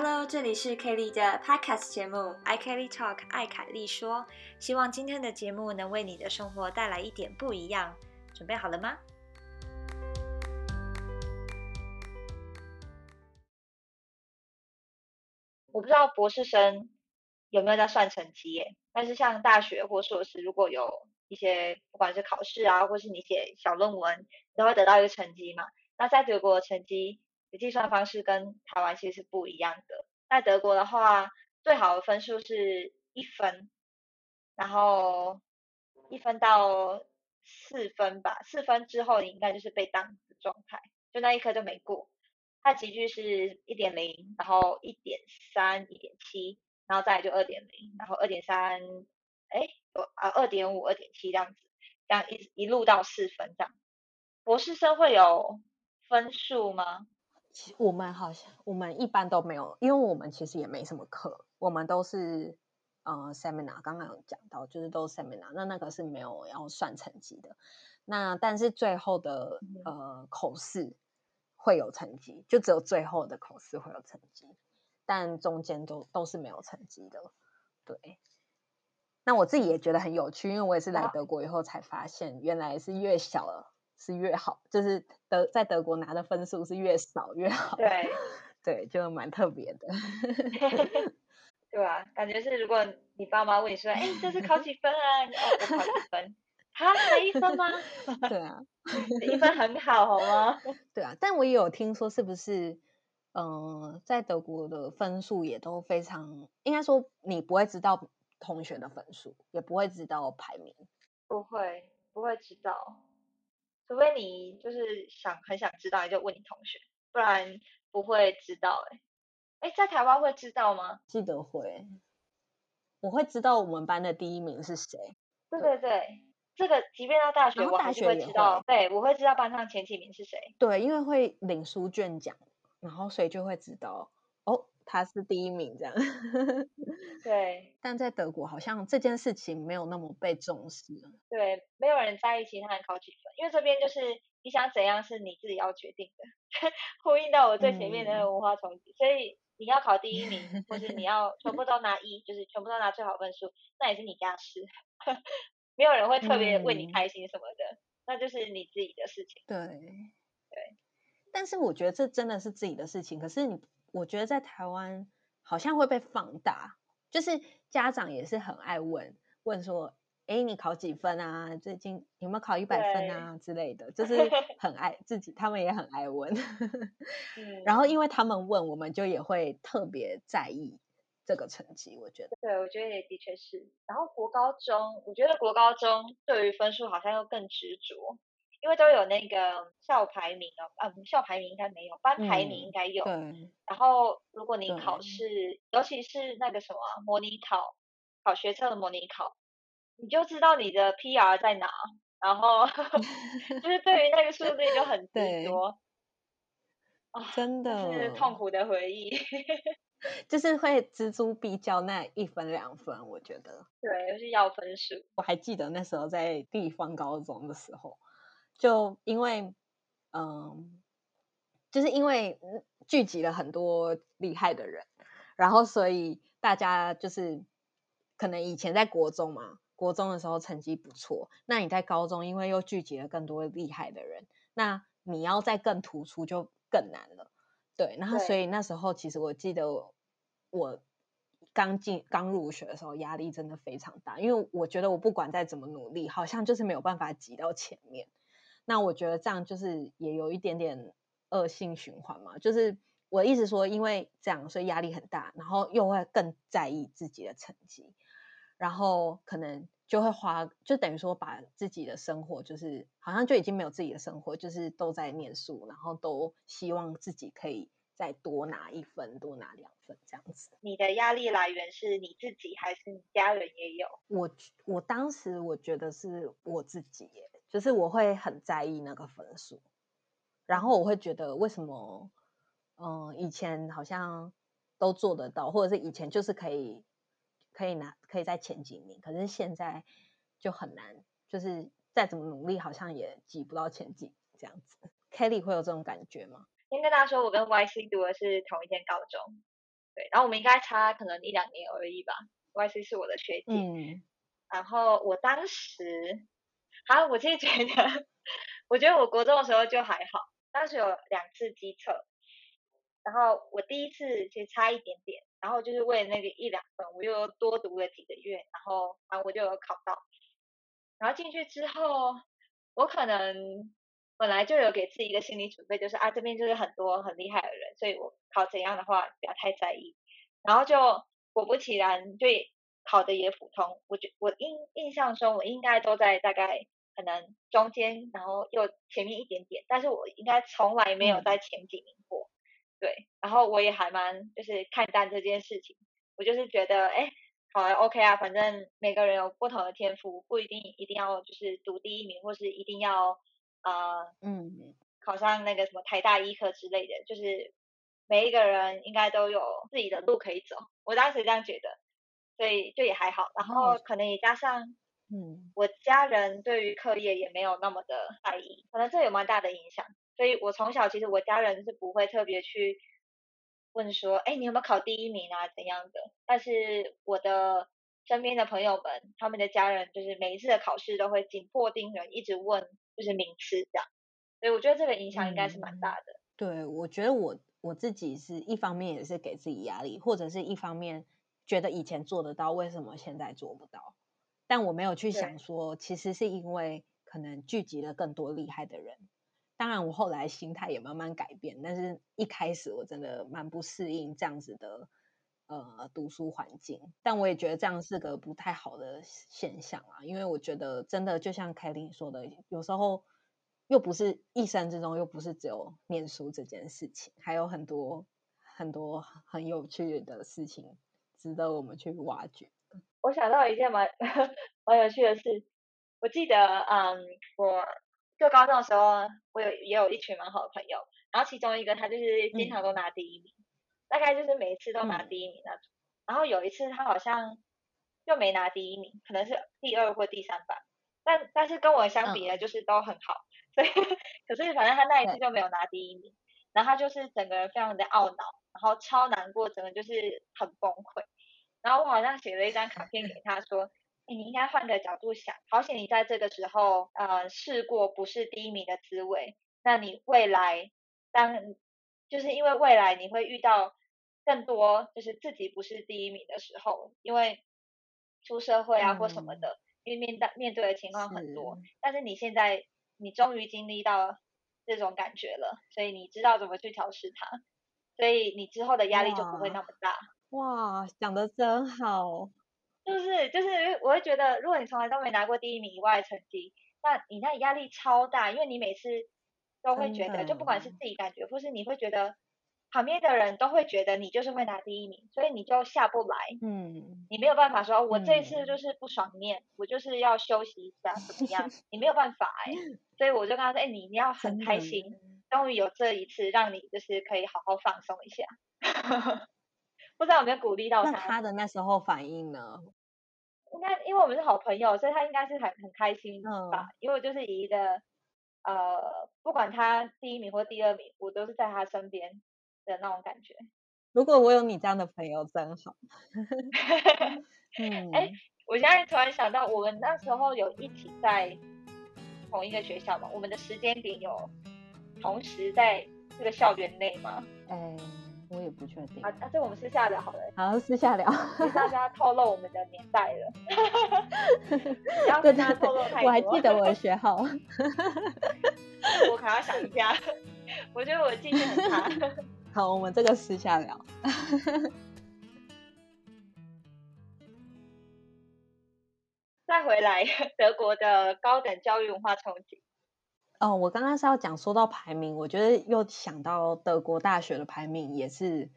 Hello，这里是 Kelly 的 Podcast 节目《I Kelly Talk》爱凯莉说，希望今天的节目能为你的生活带来一点不一样。准备好了吗？我不知道博士生有没有在算成绩耶，但是像大学或硕士，如果有一些不管是考试啊，或是你写小论文，都会得到一个成绩嘛。那在德国的成绩的计算方式跟台湾其实是不一样的。在德国的话，最好的分数是一分，然后一分到四分吧，四分之后你应该就是被当的状态，就那一科就没过。它集聚是一点零，然后一点三、一点七，然后再就二点零，然后二点三，哎，啊二点五、二点七这样子，这样一一路到四分这样。博士生会有分数吗？我们好像我们一般都没有，因为我们其实也没什么课，我们都是呃 seminar，刚刚有讲到，就是都 seminar，那那个是没有要算成绩的。那但是最后的呃口试会有成绩，就只有最后的口试会有成绩，但中间都都是没有成绩的。对，那我自己也觉得很有趣，因为我也是来德国以后才发现，原来是越小了。是越好，就是德在德国拿的分数是越少越好。对，对，就蛮特别的。对啊，感觉是如果你爸妈问你说：“哎，这次考几分啊？”你哦，我考几分？他才一分吗？对啊，一分很好，好吗？对啊，但我也有听说，是不是？嗯，在德国的分数也都非常，应该说你不会知道同学的分数，也不会知道排名。不会，不会知道。除非你就是想很想知道，你就问你同学，不然不会知道。哎，哎，在台湾会知道吗？记得会，我会知道我们班的第一名是谁。对对对，这个即便到大学，我还是会知道。对，我会知道班上前几名是谁。对，因为会领书卷奖，然后所以就会知道哦。他是第一名，这样。对，但在德国好像这件事情没有那么被重视。对，没有人在意其他人考几分，因为这边就是你想怎样是你自己要决定的。呼应到我最前面的那个文化冲击，所以你要考第一名，或是你要全部 都拿一，就是全部都拿最好分数，那也是你家事。没有人会特别为你开心什么的，那就是你自己的事情。对，对。但是我觉得这真的是自己的事情，可是你。我觉得在台湾好像会被放大，就是家长也是很爱问问说：“哎，你考几分啊？最近有没有考一百分啊？”之类的，就是很爱自己，他们也很爱问。然后因为他们问，我们就也会特别在意这个成绩。我觉得，对，我觉得也的确是。然后国高中，我觉得国高中对于分数好像又更执着。因为都有那个校排名哦，嗯，校排名应该没有，班排名应该有。嗯。然后，如果你考试，尤其是那个什么模拟考，考学测的模拟考，你就知道你的 PR 在哪。然后，就是对于那个数字就很执着。啊，真的。是痛苦的回忆。就是会锱铢必较那一分两分，我觉得。对，就是要分数。我还记得那时候在地方高中的时候。就因为，嗯，就是因为聚集了很多厉害的人，然后所以大家就是可能以前在国中嘛，国中的时候成绩不错，那你在高中因为又聚集了更多厉害的人，那你要再更突出就更难了。对，然后所以那时候其实我记得我刚进刚入学的时候压力真的非常大，因为我觉得我不管再怎么努力，好像就是没有办法挤到前面。那我觉得这样就是也有一点点恶性循环嘛，就是我一直说，因为这样所以压力很大，然后又会更在意自己的成绩，然后可能就会花，就等于说把自己的生活就是好像就已经没有自己的生活，就是都在念书，然后都希望自己可以再多拿一分，多拿两分这样子。你的压力来源是你自己还是你家人也有？我我当时我觉得是我自己耶。就是我会很在意那个分数，然后我会觉得为什么，嗯，以前好像都做得到，或者是以前就是可以可以拿可以在前几名，可是现在就很难，就是再怎么努力，好像也挤不到前几这样子。Kelly 会有这种感觉吗？先跟大家说，我跟 YC 读的是同一间高中，对，然后我们应该差可能一两年而已吧。Y C 是我的学姐，嗯然后我当时，好，我其实觉得，我觉得我国中的时候就还好，当时有两次机测，然后我第一次其实差一点点，然后就是为了那个一两分，我又多读了几个月，然后然后我就有考到，然后进去之后，我可能本来就有给自己一个心理准备，就是啊这边就是很多很厉害的人，所以我考怎样的话不要太在意，然后就果不其然，对考的也普通，我觉我印印象中我应该都在大概可能中间，然后又前面一点点，但是我应该从来没有嗯在前几名过。对，然后我也还蛮就是看淡这件事情，我就是觉得，哎，好啊，OK 啊，反正每个人有不同的天赋，不一定一定要就是读第一名，或是一定要呃嗯考上那个什么台大医科之类的，就是每一个人应该都有自己的路可以走。我当时这样觉得，所以就也还好。然后哦可能也加上嗯我家人对于课业也没有那么的在意，可能这有蛮大的影响。所以我从小其实我家人是不会特别去问说，哎，你有没有考第一名啊怎样的？但是我的身边的朋友们，他们的家人就是每一次的考试都会紧迫盯人，一直问就是名次这样。所以我觉得这个影响应该是蛮大的。对，我觉得我我自己是一方面也是给自己压力，或者是一方面觉得以前做得到，为什么现在做不到？但我没有去想说，其实是因为可能聚集了更多厉害的人。当然，我后来心态也慢慢改变，但是一开始我真的蛮不适应这样子的呃读书环境。但我也觉得这样是个不太好的现象啊，因为我觉得真的就像凯琳说的，有时候又不是一生之中又不是只有念书这件事情，还有很多很多很有趣的事情值得我们去挖掘。我想到一件蛮 蛮有趣的事，我记得，嗯，我就高中的时候，我有也有一群蛮好的朋友，然后其中一个他就是经常都拿第一名，大概就是每一次都拿嗯。第一名那种。然后有一次他好像就没拿第一名，可能是第二或第三吧，但但是跟我相比呢，就是都很好，所以 可是反正他那一次就没有拿第一名，然后他就是整个人非常的懊恼，然后超难过，整个就是很崩溃。然后我好像写了一张卡片给他说，诶你应该换个角度想，好险你在这个时候呃试过不是第一名的滋味，那你未来当就是因为未来你会遇到更多就是自己不是第一名的时候，因为出社会啊或什么嗯的，因为面对面对的情况很多，是但是你现在你终于经历到这种感觉了，所以你知道怎么去调试它，所以你之后的压力就不会那么大。哇，讲的真好。就是就是，我会觉得，如果你从来都没拿过第一名以外的成绩，那你那压力超大，因为你每次都会觉得，就不管是自己感觉，或是你会觉得旁边的人都会觉得你就是会拿第一名，所以你就下不来，嗯，你没有办法说，我这一次嗯就是不爽念，我就是要休息一下，怎么样？你没有办法哎、所以我就跟他说，哎、你你要很开心，终于有这一次让你就是可以好好放松一下。不知道有没有鼓励到他他的那时候反应呢？应该因为我们是好朋友，所以他应该是很很开心嗯吧。因为我就是以一个呃，不管他第一名或第二名，我都是在他身边的那种感觉。如果我有你这样的朋友，真好。嗯，哎我现在突然想到，我们那时候有一起在同一个学校嘛，我们的时间点有同时在这个校园内吗。哎，我也不确定啊，。啊，这我们私下聊好了，好，私下聊。大家透露我们的年代了。大家对透露我还多记得我的 学号。我可能要想一下，我觉得我的记性很差。好，我们这个私下聊。再回来德国的高等教育文化冲击，哦，我刚刚是要讲说到排名，我觉得又想到德国大学的排名也是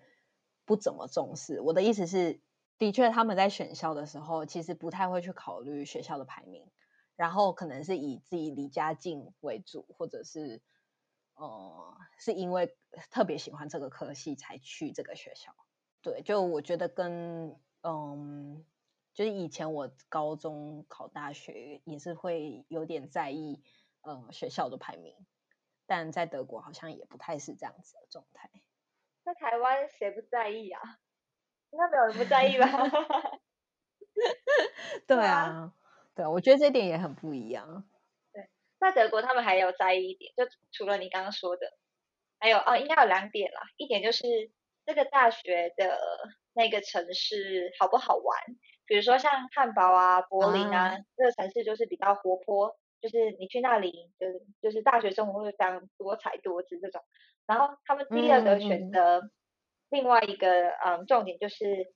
不怎么重视。我的意思是，的确他们在选校的时候，其实不太会去考虑学校的排名，然后可能是以自己离家近为主，或者是呃，是因为特别喜欢这个科系才去这个学校。对，就我觉得跟嗯，就是以前我高中考大学也是会有点在意呃学校的排名，但在德国好像也不太是这样子的状态。在台湾谁不在意啊？应该没有人不在意吧？对啊，对，我觉得这点也很不一样。对，在德国他们还有在意一点，就除了你刚刚说的，还有哦，应该有两点啦。一点就是这个大学的那个城市好不好玩？比如说像汉堡啊、柏林啊，这个城市就是比较活泼，就是你去那里，就是就是大学生活会非常多彩多姿这种。然后他们第二个选择另外一个嗯重点就是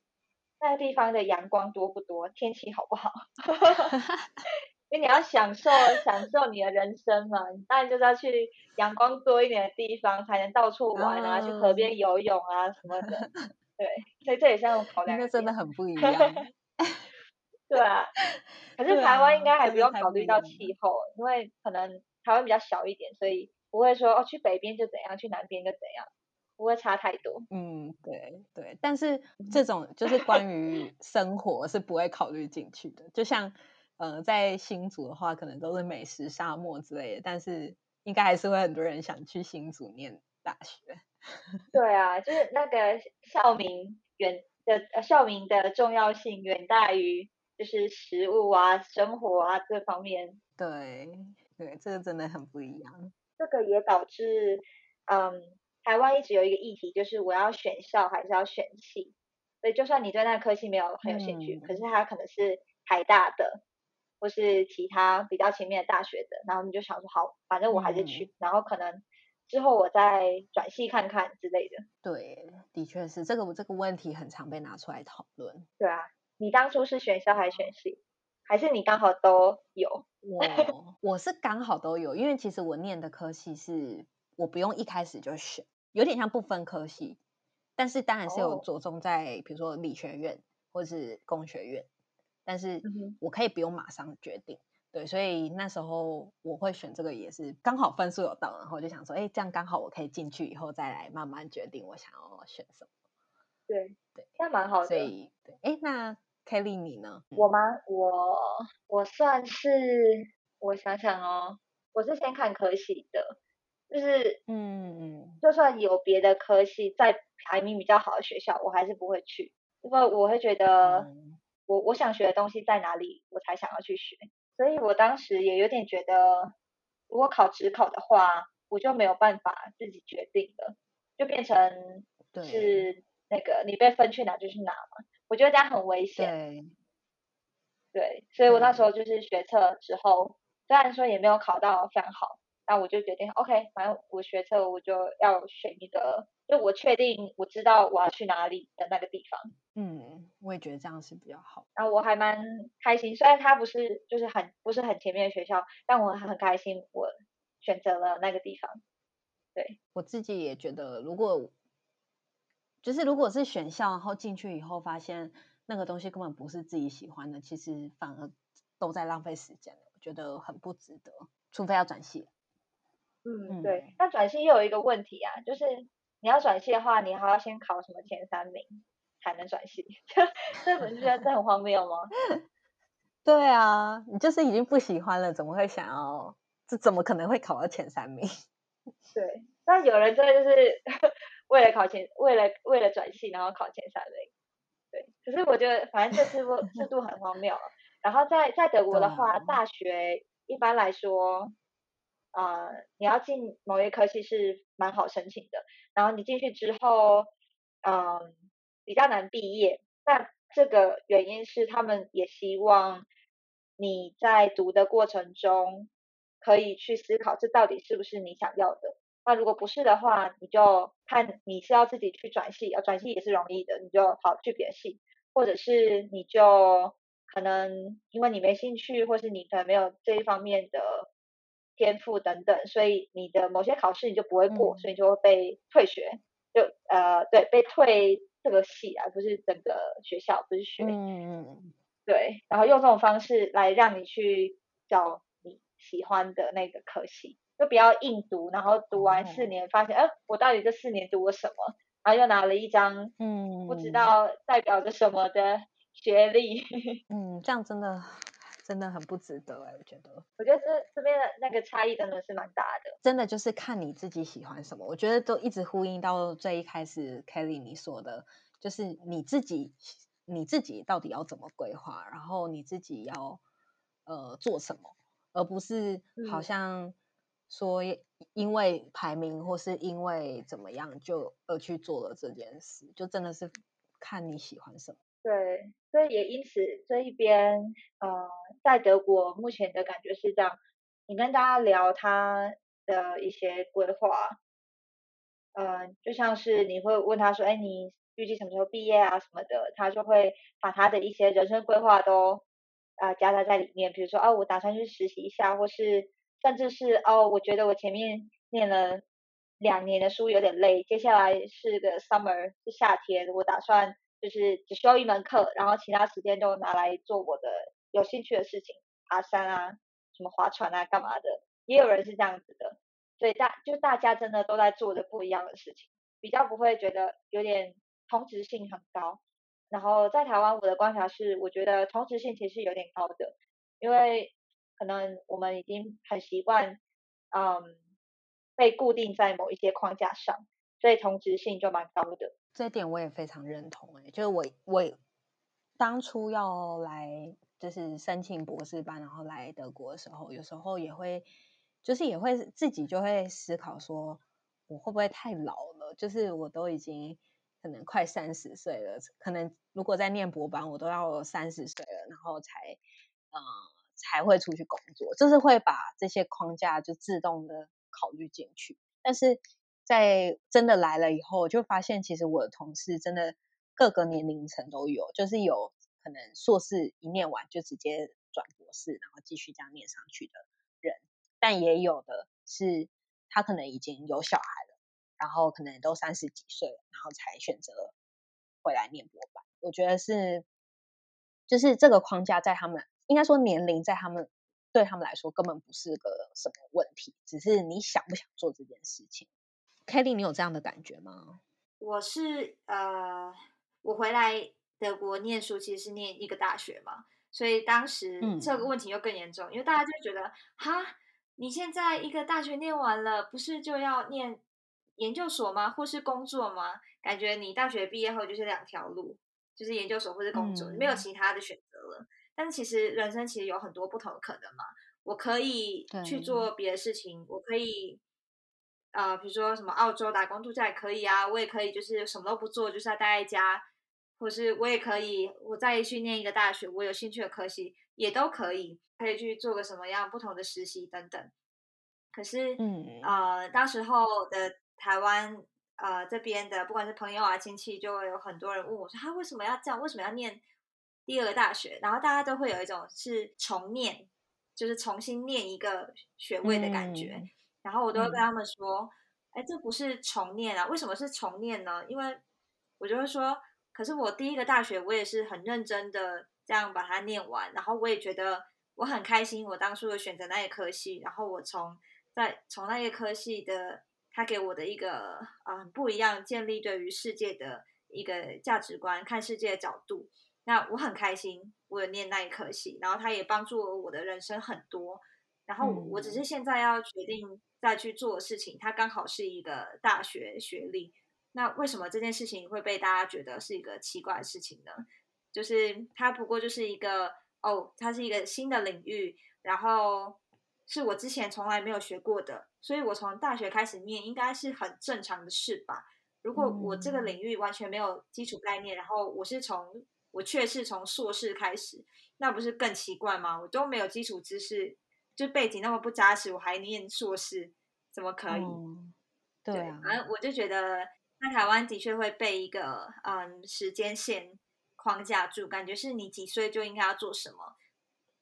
那个地方的阳光多不多，天气好不好？因为你要享受 享受你的人生嘛，你当然就是要去阳光多一点的地方，才能到处玩啊，去河边游泳啊什么的。对，所以这也是我考 量。那真的很不一 样。对啊，可是台湾应该还不用考虑到气候，因为可能台湾比较小一点，所以不会说哦去北边就怎样，去南边就怎样，不会差太多。嗯，对对，但是这种就是关于生活是不会考虑进去的，就像呃在新竹的话，可能都是美食沙漠之类的，但是应该还是会很多人想去新竹念大学。对啊，就是那个校名远的校名的重要性远大于。就是食物啊、生活啊这方面，对对，这个真的很不一样。这个也导致，嗯，台湾一直有一个议题，就是我要选校还是要选系。所以就算你对那科系没有很有兴趣，可是它可能是台大的，或是其他比较前面的大学的，然后你就想说，好，反正我还是去，然后可能之后我再转系看看之类的。对，的确是这个这个问题很常被拿出来讨论。对啊。你当初是选校还是选系，还是你刚好都有？我我是刚好都有，因为其实我念的科系是我不用一开始就选，有点像不分科系，但是当然是有着重在比如说理学院或者是工学院，但是我可以不用马上决定，对，所以那时候我会选这个也是刚好分数有到，然后就想说，哎，这样刚好我可以进去以后再来慢慢决定我想要选什么。对对，那蛮好的。所以，哎，那。Kelly，你呢？我吗？我我算是我想想哦，我是先看科系的，就是嗯，就算有别的科系在排名比较好的学校，我还是不会去，因为我会觉得我我想学的东西在哪里，我才想要去学。所以我当时也有点觉得，如果考职考的话，我就没有办法自己决定了，就变成是那个你被分去哪就去哪嘛。我觉得这样很危险。对，所以我那时候就是学测之后，虽然说也没有考到非常好，那我就决定，OK，反正我学测我就要选一个，就我确定我知道我要去哪里的那个地方。嗯，我也觉得这样是比较好。然后我还蛮开心，虽然它不是就是很不是很前面的学校，但我还很开心，我选择了那个地方。对我自己也觉得，如果。就是如果是选校，然后进去以后发现那个东西根本不是自己喜欢的，其实反而都在浪费时间，我觉得很不值得。除非要转系。嗯，对。那转系又有一个问题啊，就是你要转系的话，你还要先考什么前三名才能转系？这不是觉得这很荒谬吗？对啊，你就是已经不喜欢了，怎么会想要？这怎么可能会考到前三名？对，但有人真的就是。为了考前，为了为了转系，然后考前三名，对。可是我觉得，反正这制度制度很荒谬。然后在在德国的话，大学一般来说，呃，你要进某一科系是蛮好申请的。然后你进去之后，嗯，比较难毕业。那这个原因是他们也希望你在读的过程中，可以去思考这到底是不是你想要的。那如果不是的话，你就看你是要自己去转系，要转系也是容易的，你就好去别系，或者是你就可能因为你没兴趣，或是你可能没有这一方面的天赋等等，所以你的某些考试你就不会过，所以就会被退学，就呃对被退这个系啊，不是整个学校，不是学，嗯对，然后用这种方式来让你去找你喜欢的那个科系。就不要硬读，然后读完四年，发现，哎，我到底这四年读了什么？然后又拿了一张，嗯，不知道代表着什么的学历。嗯，这样真的真的很不值得哎，我觉得。我觉得这这边的那个差异真的是蛮大的。真的就是看你自己喜欢什么。我觉得都一直呼应到最一开始，Kelly 你说的，就是你自己你自己到底要怎么规划，然后你自己要呃做什么，而不是好像说因为排名或是因为怎么样就而去做了这件事，就真的是看你喜欢什么。对，所以也因此这一边呃，在德国目前的感觉是这样，你跟大家聊他的一些规划。嗯，就像是你会问他说，哎，你预计什么时候毕业啊什么的，他就会把他的一些人生规划都啊夹杂在里面。比如说，哦，我打算去实习一下，或是甚至是哦，我觉得我前面念了两年的书有点累，接下来是个 summer 是夏天，我打算就是只修一门课，然后其他时间都拿来做我的有兴趣的事情，爬山啊，什么划船啊，干嘛的，也有人是这样子的。所以大就大家真的都在做的不一样的事情，比较不会觉得有点同质性很高。然后在台湾，我的观察是，我觉得同质性其实有点高的，因为可能我们已经很习惯，嗯，被固定在某一些框架上，所以同质性就蛮高的。这点我也非常认同，哎，就是我我当初要来就是申请博士班，然后来德国的时候，有时候也会。就是也会自己就会思考说，我会不会太老了？就是我都已经可能快三十岁了，可能如果在念博班，我都要三十岁了，然后才呃才会出去工作。就是会把这些框架就自动的考虑进去。但是在真的来了以后，就发现其实我的同事真的各个年龄层都有，就是有可能硕士一念完就直接转博士，然后继续这样念上去的人。但也有的是，他可能已经有小孩了，然后可能都三十几岁了，然后才选择回来念博班。我觉得是，就是这个框架在他们，应该说年龄在他们对他们来说根本不是个什么问题，只是你想不想做这件事情。Kelly，你有这样的感觉吗？我是呃，我回来德国念书，其实是念一个大学嘛，所以当时这个问题又更严重，因为大家就觉得哈。你现在一个大学念完了，不是就要念研究所吗？或是工作吗？感觉你大学毕业后就是两条路，就是研究所或是工作，没有其他的选择了。但其实人生其实有很多不同的可能嘛。我可以去做别的事情，我可以，呃，比如说什么澳洲打工度假也可以啊。我也可以就是什么都不做，就是要待在家，或是我也可以我再去念一个大学，我有兴趣的科系也都可以。可以去做个什么样不同的实习等等，可是，嗯，呃，当时候的台湾，呃，这边的不管是朋友啊亲戚，就会有很多人问我说，他为什么要这样？为什么要念第二个大学？然后大家都会有一种是重念，就是重新念一个学位的感觉。然后我都会跟他们说，哎，这不是重念啊，为什么是重念呢？因为我就会说，可是我第一个大学我也是很认真的这样把它念完，然后我也觉得。我很开心，我当初的选择那一科系，然后我从在从那一科系的他给我的一个啊不一样，建立对于世界的一个价值观，看世界的角度，那我很开心，我有念那一科系，然后他也帮助了我的人生很多，然后我只是现在要决定再去做的事情，它刚好是一个大学学历，那为什么这件事情会被大家觉得是一个奇怪的事情呢？就是它不过就是一个。哦，它是一个新的领域，然后是我之前从来没有学过的，所以我从大学开始念应该是很正常的事吧。如果我这个领域完全没有基础概念，然后我是从我却是从硕士开始，那不是更奇怪吗？我都没有基础知识，就背景那么不扎实，我还念硕士，怎么可以？对啊，反正我就觉得在台湾的确会被一个嗯时间线。框架住，感觉是你几岁就应该要做什么？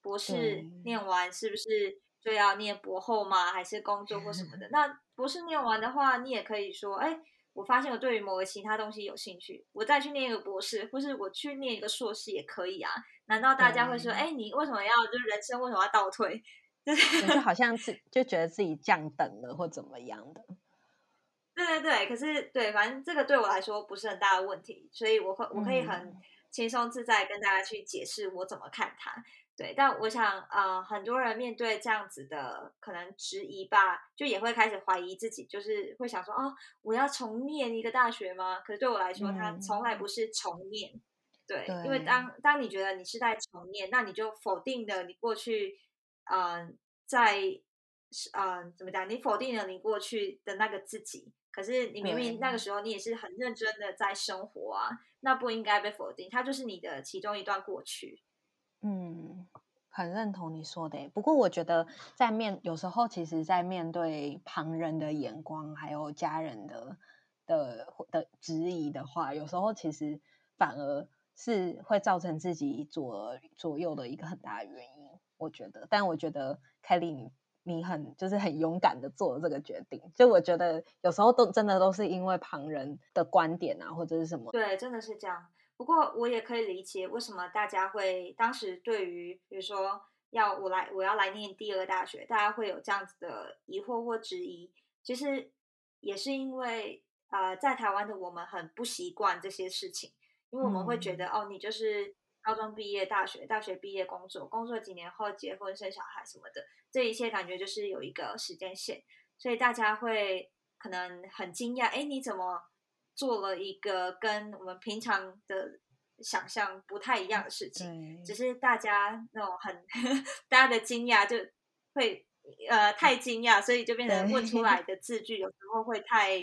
博士念完是不是就要念博后吗？还是工作或什么的？那博士念完的话，你也可以说，哎，我发现我对于某个其他东西有兴趣，我再去念一个博士，或是我去念一个硕士也可以啊。难道大家会说，哎，你为什么要就人生为什么要倒退？就 好像是就觉得自己降等了或怎么样的？对对对，可是对，反正这个对我来说不是很大的问题，所以我会我可以很。轻松自在跟大家去解释我怎么看它，对，但我想，呃，很多人面对这样子的可能质疑吧，就也会开始怀疑自己，就是会想说，哦，我要重念一个大学吗？可是对我来说，它从来不是重念。对，因为当当你觉得你是在重念，那你就否定了你过去，嗯，在，嗯，怎么讲？你否定了你过去的那个自己。可是你明明那个时候你也是很认真的在生活啊，那不应该被否定，它就是你的其中一段过去。嗯，很认同你说的。不过我觉得，在面有时候，其实，在面对旁人的眼光，还有家人的的的质疑的话，有时候其实反而是会造成自己左左右的一个很大的原因。我觉得，但我觉得凯莉，你你很就是很勇敢的做了这个决定。就我觉得，有时候都真的都是因为旁人的观点啊，或者是什么。对，真的是这样。不过我也可以理解为什么大家会当时对于比如说要我来我要来念第二大学，大家会有这样子的疑惑或质疑。其实也是因为呃，在台湾的我们很不习惯这些事情，因为我们会觉得哦，你就是高中毕业、大学、大学毕业、工作，工作几年后结婚生小孩什么的，这一切感觉就是有一个时间线，所以大家会可能很惊讶，哎，你怎么？做了一个跟我们平常的想象不太一样的事情，只是大家那种很 大家的惊讶就会呃太惊讶，所以就变成问出来的字句有时候会太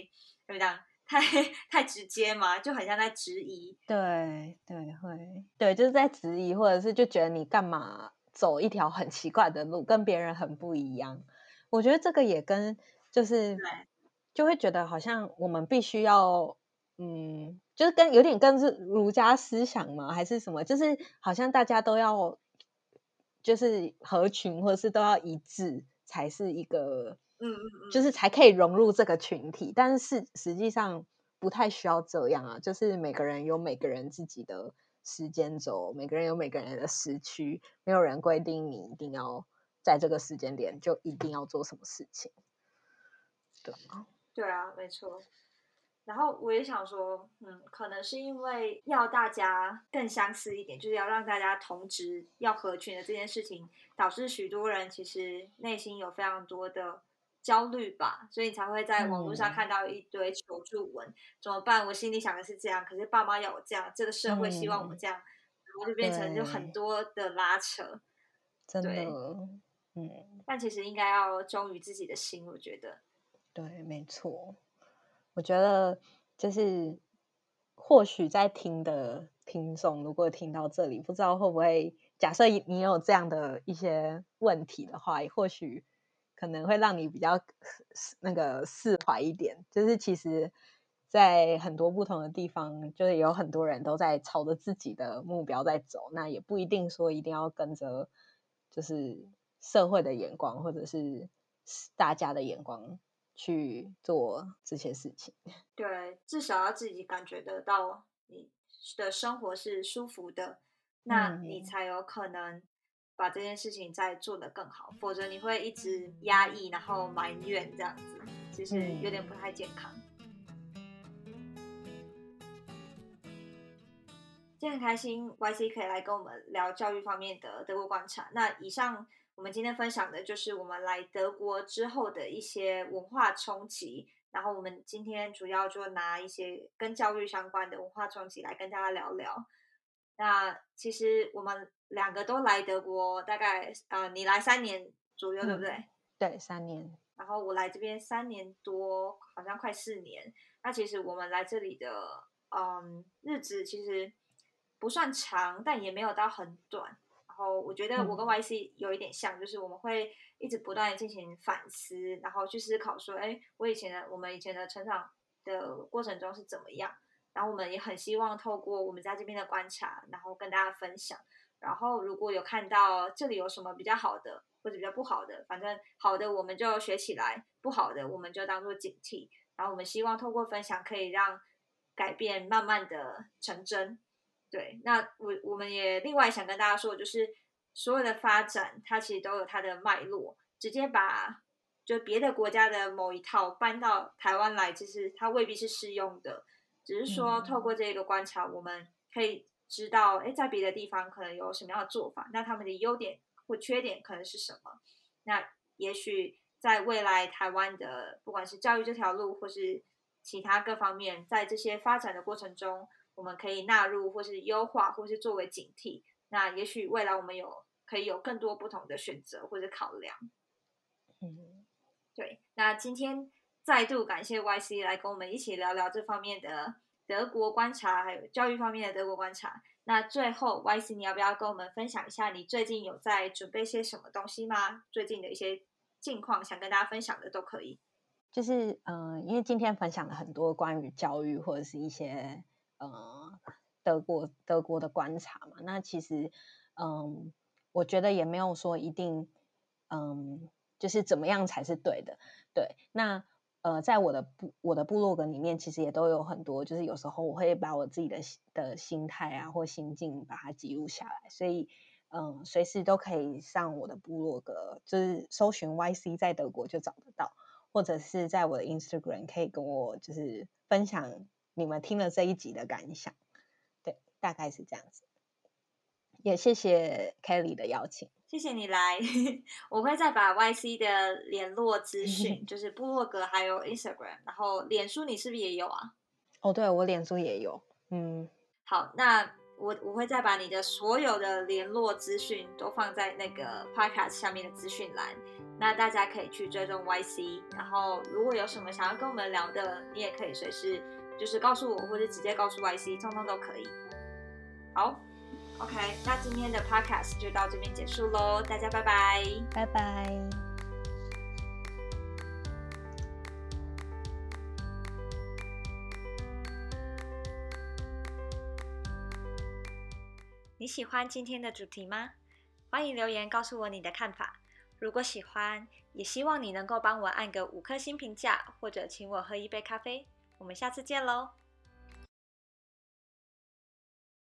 怎么讲，太太直接嘛，就很像在质疑。对对会，对就是在质疑，或者是就觉得你干嘛走一条很奇怪的路，跟别人很不一样。我觉得这个也跟就是就会觉得好像我们必须要。嗯，就是跟有点跟是儒家思想嘛，还是什么？就是好像大家都要就是合群，或者是都要一致，才是一个嗯嗯嗯，就是才可以融入这个群体。但是实际上不太需要这样啊，就是每个人有每个人自己的时间轴，每个人有每个人的时区，没有人规定你一定要在这个时间点就一定要做什么事情。对啊，对啊，没错。然后我也想说，嗯，可能是因为要大家更相似一点，就是要让大家同职、要合群的这件事情，导致许多人其实内心有非常多的焦虑吧，所以你才会在网络上看到一堆求助文，怎么办？我心里想的是这样，可是爸妈要我这样，这个社会希望我这样，然后就变成就很多的拉扯，真的，嗯，但其实应该要忠于自己的心，我觉得，对，没错。我觉得就是，或许在听的听众，如果听到这里，不知道会不会假设你有这样的一些问题的话，或许可能会让你比较那个释怀一点。就是其实，在很多不同的地方，就是有很多人都在朝着自己的目标在走，那也不一定说一定要跟着就是社会的眼光，或者是大家的眼光。去做这些事情，对，至少要自己感觉得到你的生活是舒服的，那你才有可能把这件事情再做得更好。否则你会一直压抑，然后埋怨这样子，其实有点不太健康。今天很开心，Y C 可以来跟我们聊教育方面的德国观察。那以上。我们今天分享的就是我们来德国之后的一些文化冲击，然后我们今天主要就拿一些跟教育相关的文化冲击来跟大家聊聊。那其实我们两个都来德国，大概呃，你来三年左右，对不对？对，三年。然后我来这边三年多，好像快四年。那其实我们来这里的嗯日子其实不算长，但也没有到很短。然后我觉得我跟 Y C 有一点像，就是我们会一直不断的进行反思，然后去思考说，哎，我以前的我们以前的成长的过程中是怎么样？然后我们也很希望透过我们在这边的观察，然后跟大家分享。然后如果有看到这里有什么比较好的或者比较不好的，反正好的我们就学起来，不好的我们就当做警惕。然后我们希望透过分享可以让改变慢慢的成真。对，那我我们也另外想跟大家说，就是所有的发展，它其实都有它的脉络。直接把就别的国家的某一套搬到台湾来，其实它未必是适用的。只是说透过这个观察，我们可以知道，哎，在别的地方可能有什么样的做法，那他们的优点或缺点可能是什么？那也许在未来台湾的不管是教育这条路，或是其他各方面，在这些发展的过程中，我们可以纳入或是优化，或是作为警惕。那也许未来我们有可以有更多不同的选择或者考量。嗯，对。那今天再度感谢 Y C 来跟我们一起聊聊这方面的德国观察，还有教育方面的德国观察。那最后 Y C 你要不要跟我们分享一下你最近有在准备些什么东西吗？最近的一些近况想跟大家分享的都可以。就是嗯，因为今天分享了很多关于教育或者是一些呃德国德国的观察嘛，那其实嗯，我觉得也没有说一定嗯，就是怎么样才是对的。对，那呃，在我的部我的部落格里面，其实也都有很多，就是有时候我会把我自己的的心态啊或心境把它记录下来，所以嗯，随时都可以上我的部落格，就是搜寻 YC 在德国就找得到。或者是在我的 Instagram 可以跟我就是分享你们听了这一集的感想，对，大概是这样子。也谢谢 Kelly 的邀请，谢谢你来，我会再把 YC 的联络资讯，就是部落格还有 Instagram，然后脸书你是不是也有啊？哦，对，我脸书也有，嗯，好，那。我我会再把你的所有的联络资讯都放在那个 podcast 下面的资讯栏，那大家可以去追踪 YC，然后如果有什么想要跟我们聊的，你也可以随时就是告诉我，或者直接告诉 YC，通通都可以。好，OK，那今天的 podcast 就到这边结束喽，大家拜拜，拜拜。你喜欢今天的主题吗？欢迎留言告诉我你的看法。如果喜欢，也希望你能够帮我按个五颗星评价，或者请我喝一杯咖啡。我们下次见喽！